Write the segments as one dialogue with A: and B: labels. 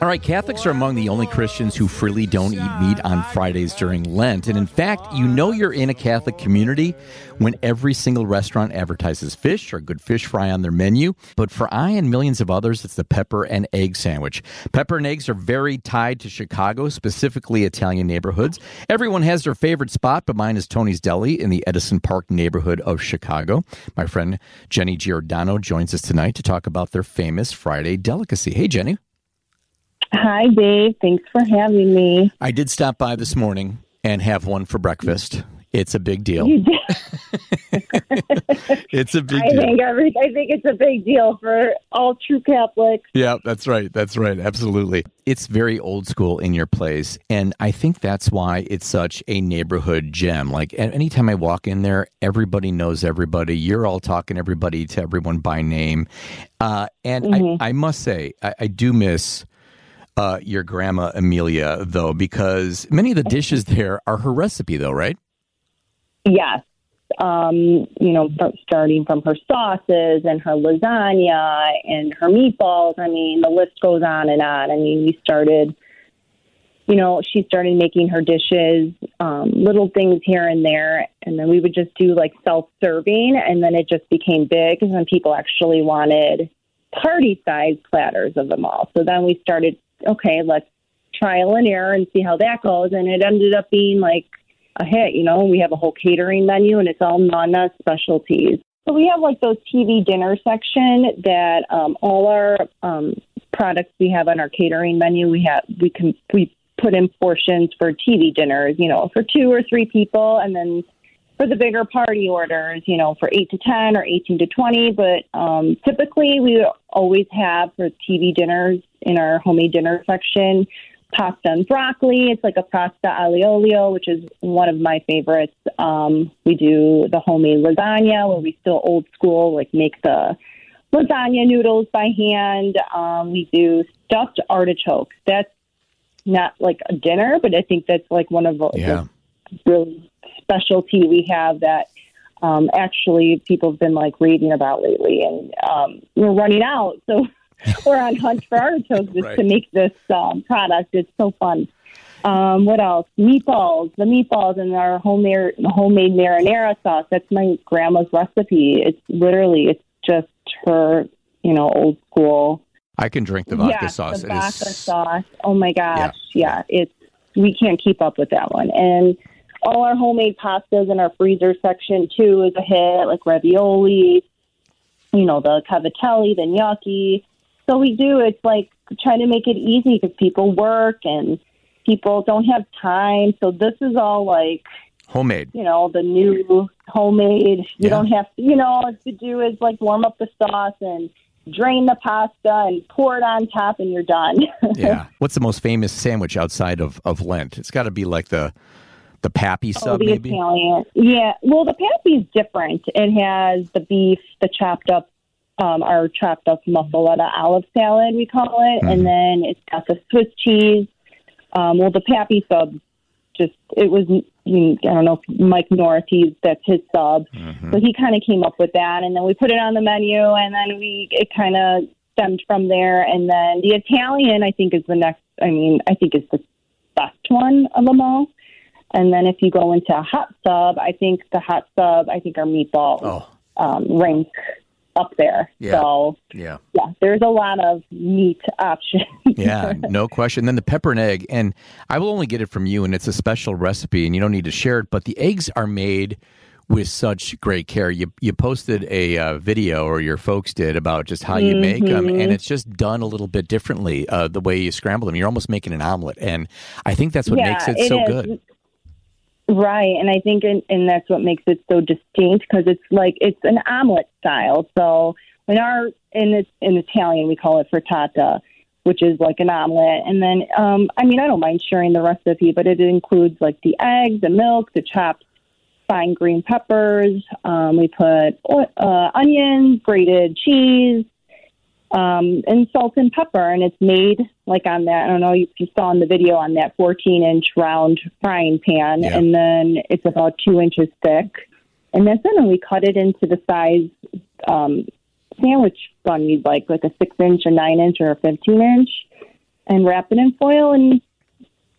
A: All right, Catholics are among the only Christians who freely don't eat meat on Fridays during Lent. And in fact, you know you're in a Catholic community when every single restaurant advertises fish or good fish fry on their menu. But for I and millions of others, it's the pepper and egg sandwich. Pepper and eggs are very tied to Chicago, specifically Italian neighborhoods. Everyone has their favorite spot, but mine is Tony's Deli in the Edison Park neighborhood of Chicago. My friend Jenny Giordano joins us tonight to talk about their famous Friday delicacy. Hey, Jenny.
B: Hi, Dave. Thanks for having me.
A: I did stop by this morning and have one for breakfast. It's a big deal. It's a big
B: I
A: deal.
B: think every, I think it's a big deal for all true Catholics.
A: Yeah, that's right. That's right. Absolutely. It's very old school in your place. And I think that's why it's such a neighborhood gem. Like anytime I walk in there, everybody knows everybody. You're all talking everybody to everyone by name. Uh, and I, I must say, I, I do miss uh, your grandma Amelia, though, because many of the dishes there are her recipe, though, right?
B: Yes. Um, you know, starting from her sauces and her lasagna and her meatballs. I mean, the list goes on and on. I mean, we started, you know, she started making her dishes, um, little things here and there, and then we would just do like self serving, and then it just became big, and then people actually wanted party sized platters of them all. So then we started, okay, let's trial and error and see how that goes, and it ended up being like a hit. You know, we have a whole catering menu, and it's all Nana specialties. So we have like those TV dinner section that um, all our um, products we have on our catering menu. We have we can we put in portions for TV dinners. You know, for two or three people, and then for the bigger party orders, you know, for eight to ten or eighteen to twenty. But um, typically, we always have for TV dinners in our homemade dinner section pasta and broccoli. It's like a pasta aglio olio, which is one of my favorites. Um, we do the homemade lasagna, where we still old school, like make the lasagna noodles by hand. Um, we do stuffed artichokes. That's not like a dinner, but I think that's like one of the
A: Yeah.
B: really specialty we have that um, actually people have been like raving about lately, and um, we're running out. So we're on hunt for artichokes just
A: Right.
B: to make this um, product. It's so fun. Um, what else? Meatballs. The meatballs and our homemade homemade marinara sauce. That's my grandma's recipe. It's literally it's just her, you know, old school.
A: I can drink the vodka
B: yeah,
A: sauce.
B: the vodka
A: is-
B: sauce. Oh my gosh, yeah. It's we can't keep up with that one. And all our homemade pastas in our freezer section too is a hit, like ravioli. You know, the cavatelli, the gnocchi. So we do. It's like trying to make it easy because people work and people don't have time. So this is all like
A: homemade.
B: you know, the new homemade. You
A: Yeah.
B: don't have to, you know, all to do is like warm up the sauce and drain the pasta and pour it on top and you're done.
A: Yeah. What's the most famous sandwich outside of, of Lent? It's got to be like the the pappy
B: oh,
A: sub,
B: the
A: maybe.
B: Italian. Yeah. Well, the pappy's different. It has the beef, the chopped up, um, our chopped up muffaletta olive salad, we call it.
A: Mm-hmm.
B: And then it's got the Swiss cheese. Um, well, the pappy sub just, it was, you- I don't know if Mike North, he's, that's his sub.
A: Mm-hmm.
B: So he kind of came up with that, and then we put it on the menu, and then we it kind of stemmed from there. And then the Italian, I think, is the next. I mean, I think is the best one of them all. And then if you go into a hot sub, I think the hot sub, I think our meatballs
A: Oh,
B: um, rank up there.
A: Yeah.
B: So
A: yeah.
B: yeah, there's a lot of meat options.
A: Yeah, no question. Then the pepper and egg, and I will only get it from you, and it's a special recipe, and you don't need to share it. But the eggs are made with such great care. You you posted a uh, video, or your folks did, about just how you make them, and it's just done a little bit differently. Uh, the way you scramble them, you're almost making an omelet, and I think that's what
B: Yeah,
A: makes it,
B: it
A: so
B: is.
A: good.
B: Right, and I think, and, and that's what makes it so distinct because it's like it's an omelet style. So in our in it's in Italian we call it frittata, which is like an omelet. And then, um, I mean, I don't mind sharing the recipe, but it includes like the eggs, the milk, the chopped fine green peppers. Um, we put uh, onions, grated cheese, um, and salt and pepper. And it's made like on that. I don't know if you saw in the video on that 14 inch round frying pan,
A: Yeah.
B: and then it's about two inches thick. And that's it. And we cut it into the size um, sandwich bun you'd like, like a six inch, a nine inch, or a 15 inch. and wrap it in foil and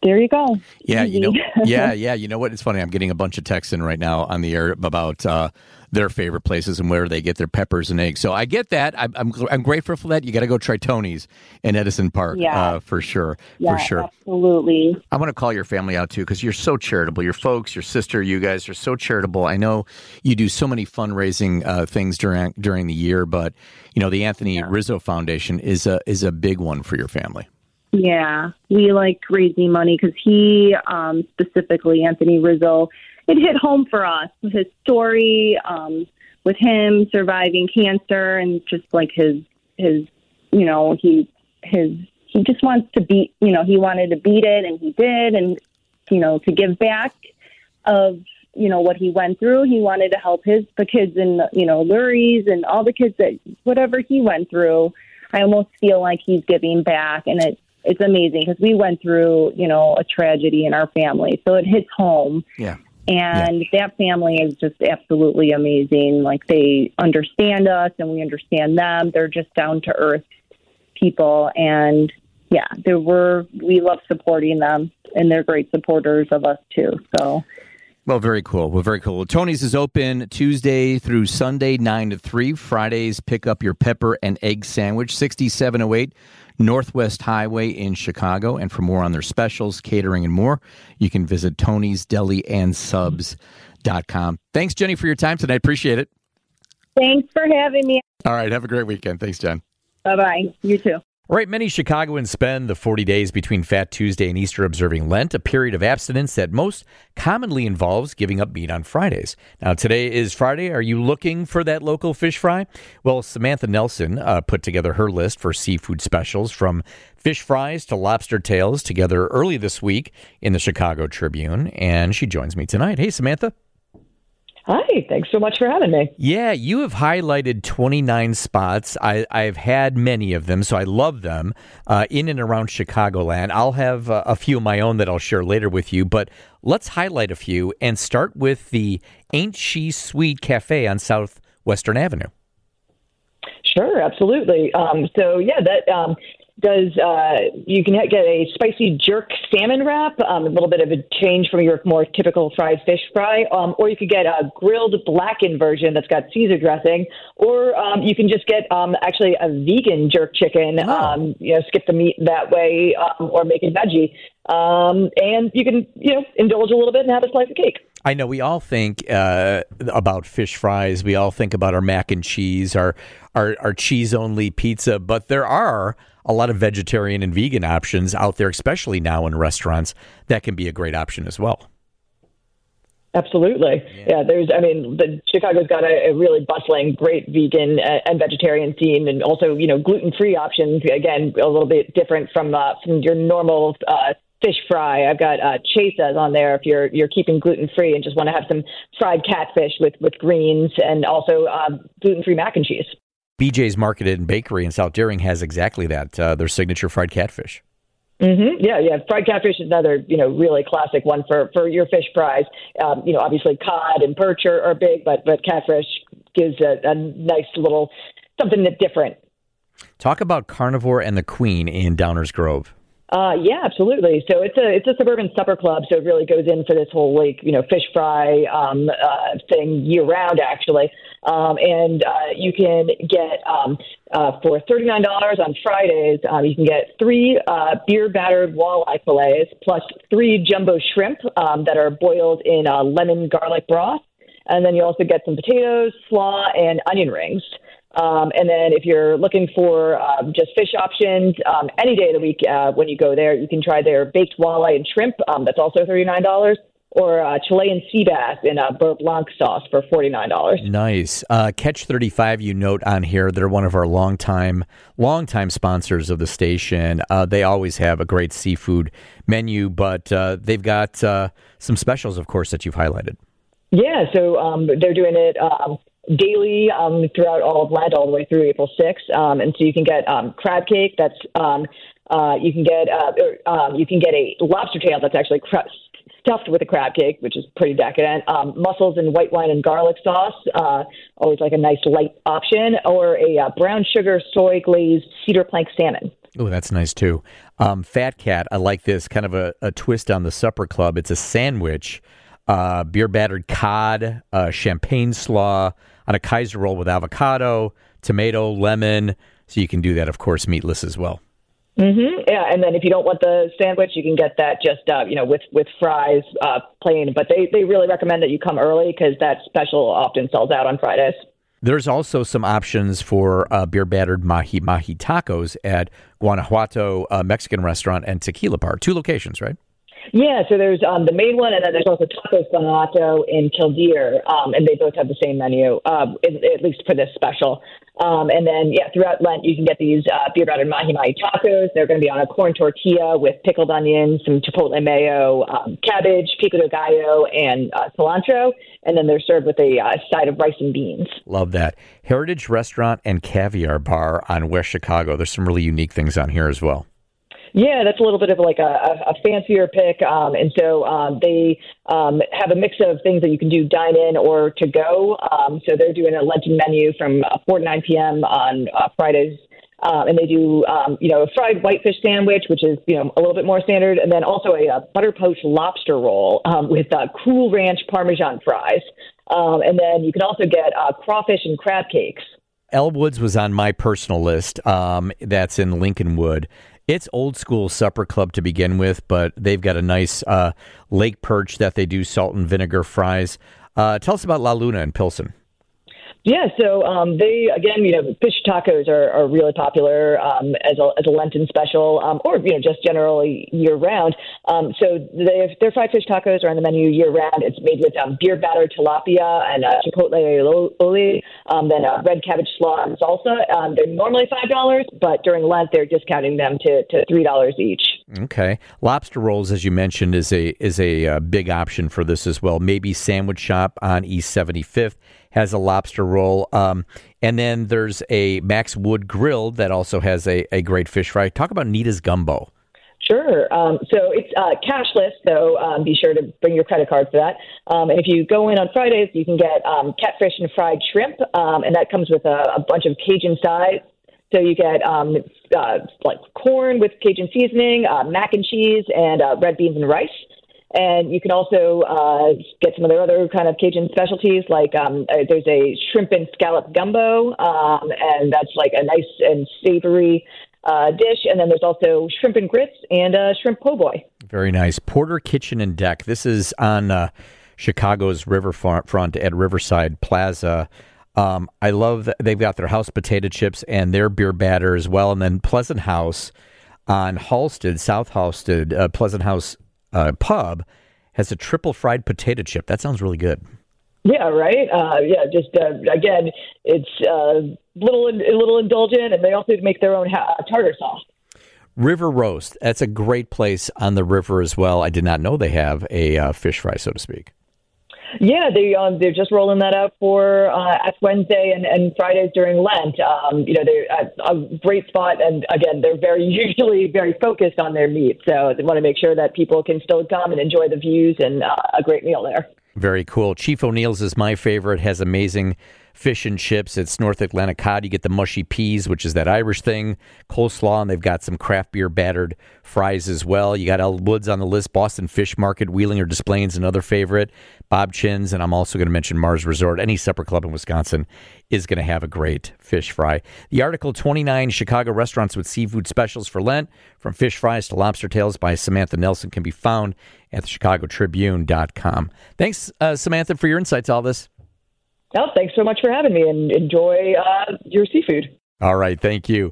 B: there you go.
A: Yeah, Easy. you know, yeah, yeah. You know what? It's funny. I'm getting a bunch of texts in right now on the air about uh, their favorite places and where they get their peppers and eggs. So I get that. I'm I'm, I'm grateful for that. You got to go try Tony's in Edison Park, yeah. Uh, for sure,
B: yeah,
A: for sure,
B: absolutely.
A: I want to call your family out too because you're so charitable. Your folks, your sister, you guys are so charitable. I know you do so many fundraising uh, things during during the year, but you know the Anthony yeah. Rizzo Foundation is a is a big one for your family.
B: Yeah, we like raising money because he, um, specifically Anthony Rizzo, it hit home for us. with His story um, with him surviving cancer and just like his his, you know, he his he just wants to beat. You know, he wanted to beat it, and he did, and you know, to give back of you know what he went through. He wanted to help his the kids in you know Lurie's and all the kids that whatever he went through. I almost feel like he's giving back, and it it's amazing because we went through, you know, a tragedy in our family. So it hits home.
A: Yeah.
B: And yeah. that family is just absolutely amazing. Like they understand us and we understand them. They're just down to earth people. And yeah, there were, we love supporting them and they're great supporters of us too. So
A: well, very cool. Well, very cool. Well, Tony's is open Tuesday through Sunday, 9 to 3. Fridays, pick up your pepper and egg sandwich, 6708 Northwest Highway in Chicago. And for more on their specials, catering, and more, you can visit Tony's Deli and Subs.com. Thanks, Jenny, for your time tonight. Appreciate it.
B: Thanks for having me.
A: All right. Have a great weekend. Thanks, Jen.
B: Bye bye. You too.
A: All right, many Chicagoans spend the 40 days between Fat Tuesday and Easter observing Lent, a period of abstinence that most commonly involves giving up meat on Fridays. Now, today is Friday. Are you looking for that local fish fry? Well, Samantha Nelson uh, put together her list for seafood specials from fish fries to lobster tails together early this week in the Chicago Tribune, and she joins me tonight. Hey, Samantha.
C: Hi, thanks so much for having me.
A: Yeah, you have highlighted 29 spots. I, have had many of them, so I love them uh, in and around Chicagoland. I'll have uh, a few of my own that I'll share later with you, but let's highlight a few and start with the Ain't She Sweet Cafe on Southwestern Avenue.
C: Sure, absolutely. Um, so yeah, that um, does uh, you can get a spicy jerk salmon wrap, um, a little bit of a change from your more typical fried fish fry, um, or you could get a grilled blackened version that's got Caesar dressing, or um, you can just get um, actually a vegan jerk chicken. Oh. Um, you know, skip the meat that way, um, or make it veggie, um, and you can you know indulge a little bit and have a slice of cake.
A: I know we all think uh, about fish fries. We all think about our mac and cheese, our our, our cheese only pizza, but there are a lot of vegetarian and vegan options out there, especially now in restaurants, that can be a great option as well.
C: Absolutely. Yeah. yeah, there's, I mean, the Chicago's got a, a really bustling, great vegan and vegetarian scene, and also, you know, gluten free options. Again, a little bit different from uh, from your normal uh, fish fry. I've got uh, chasas on there if you're you're keeping gluten free and just want to have some fried catfish with with greens, and also uh, gluten free mac and cheese.
A: BJ's Market and Bakery in South Deering has exactly that. Uh, their signature fried catfish.
C: Mm-hmm. Yeah, yeah. Fried catfish is another, you know, really classic one for for your fish fries. Um, you know, obviously cod and perch are, are big, but but catfish gives a, a nice little something different.
A: Talk about Carnivore and the Queen in Downers Grove.
C: Uh, yeah, absolutely. So it's a it's a suburban supper club, so it really goes in for this whole like you know fish fry um, uh, thing year round actually, um, and uh, you can get um, uh, for thirty nine dollars on Fridays. Um, you can get three uh, beer battered walleye fillets plus three jumbo shrimp um, that are boiled in uh, lemon garlic broth, and then you also get some potatoes, slaw, and onion rings. Um, and then if you're looking for um, just fish options, um, any day of the week uh, when you go there, you can try their baked walleye and shrimp. Um, that's also $39. Or uh, Chilean sea bass in a beurre blanc sauce for $49.
A: Nice. Uh, Catch 35, you note on here, they're one of our longtime, longtime sponsors of the station. Uh, they always have a great seafood menu, but uh, they've got uh, some specials, of course, that you've highlighted.
C: Yeah, so um, they're doing it um, daily um, throughout all of Lent, all the way through April 6th. Um, and so you can get um, crab cake. That's um, uh, you can get uh, or, um, you can get a lobster tail that's actually cra- stuffed with a crab cake, which is pretty decadent. Um, mussels and white wine and garlic sauce, uh, always like a nice light option, or a uh, brown sugar soy glazed cedar plank salmon.
A: Oh, that's nice too. Um, Fat Cat, I like this kind of a, a twist on the supper club. It's a sandwich, uh, beer battered cod, uh, champagne slaw on a Kaiser roll with avocado, tomato, lemon. So you can do that, of course, meatless as well.
C: Mm-hmm. Yeah, and then if you don't want the sandwich, you can get that just uh, you know with with fries, uh, plain. But they they really recommend that you come early because that special often sells out on Fridays.
A: There's also some options for uh, beer battered mahi mahi tacos at Guanajuato uh, Mexican restaurant and Tequila Bar. Two locations, right?
C: Yeah, so there's um, the main one, and then there's also Tacos Guanajuato in Kildeer, um, and they both have the same menu, uh, at, at least for this special. Um, and then, yeah, throughout Lent, you can get these uh, beer battered mahi mahi tacos. They're going to be on a corn tortilla with pickled onions, some chipotle mayo, um, cabbage, pico de gallo, and uh, cilantro. And then they're served with a uh, side of rice and beans.
A: Love that. Heritage Restaurant and Caviar Bar on West Chicago. There's some really unique things on here as well.
C: Yeah, that's a little bit of like a, a fancier pick. Um, and so um, they um, have a mix of things that you can do dine in or to go. Um, so they're doing a Lenten menu from uh, 4 to 9 p.m. on uh, Fridays. Um, and they do, um, you know, a fried whitefish sandwich, which is, you know, a little bit more standard, and then also a, a butter poached lobster roll um, with uh, Cool Ranch Parmesan fries. Um, and then you can also get uh, crawfish and crab cakes.
A: Elwoods was on my personal list. Um, that's in Lincolnwood. It's old school supper club to begin with, but they've got a nice uh, lake perch that they do salt and vinegar fries. Uh, tell us about La Luna and Pilsen.
C: Yeah, so um, they again, you know, fish tacos are, are really popular um, as a as a Lenten special, um, or you know, just generally year round. Um, so they their fried fish tacos are on the menu year round. It's made with um, beer battered tilapia and uh, chipotle aioli, um, then uh, red cabbage slaw and salsa. Um, they're normally five dollars, but during Lent they're discounting them to, to three dollars each.
A: Okay, lobster rolls, as you mentioned, is a is a uh, big option for this as well. Maybe Sandwich Shop on East Seventy Fifth has a lobster roll. Um, and then there's a Max Wood Grill that also has a, a great fish fry. Talk about Nita's Gumbo.
C: Sure. Um, so it's uh, cashless, so um, be sure to bring your credit card for that. Um, and if you go in on Fridays, you can get um, catfish and fried shrimp, um, and that comes with a, a bunch of Cajun sides. So you get um, uh, like corn with Cajun seasoning, uh, mac and cheese, and uh, red beans and rice. And you can also uh, get some of their other kind of Cajun specialties, like um, uh, there's a shrimp and scallop gumbo, um, and that's like a nice and savory uh, dish. And then there's also shrimp and grits and uh, shrimp po' boy.
A: Very nice. Porter Kitchen and Deck. This is on uh, Chicago's riverfront at Riverside Plaza. Um, I love that they've got their house potato chips and their beer batter as well. And then Pleasant House on Halsted, South Halsted, uh, Pleasant House uh, pub has a triple fried potato chip. That sounds really good.
C: Yeah, right. Uh, yeah, just uh, again, it's uh, little a little indulgent, and they also make their own ha- tartar sauce.
A: River Roast. That's a great place on the river as well. I did not know they have a uh, fish fry, so to speak.
C: Yeah, they um, they're just rolling that out for uh, Ash Wednesday and, and Fridays during Lent. Um, you know, they're a, a great spot, and again, they're very usually very focused on their meat, so they want to make sure that people can still come and enjoy the views and uh, a great meal there.
A: Very cool. Chief O'Neill's is my favorite. Has amazing fish and chips. It's North Atlantic cod. You get the mushy peas, which is that Irish thing, coleslaw, and they've got some craft beer battered fries as well. You got Elwoods on the list, Boston Fish Market, Wheelinger Displays, another favorite, Bob Chinn's, and I'm also going to mention Mars Resort. Any supper club in Wisconsin is going to have a great fish fry. The article 29 Chicago restaurants with seafood specials for Lent, from fish fries to lobster tails by Samantha Nelson, can be found at the chicagotribune.com. Thanks, uh, Samantha, for your insights, all this.
C: Oh, thanks so much for having me and enjoy uh, your seafood.
A: All right. Thank you.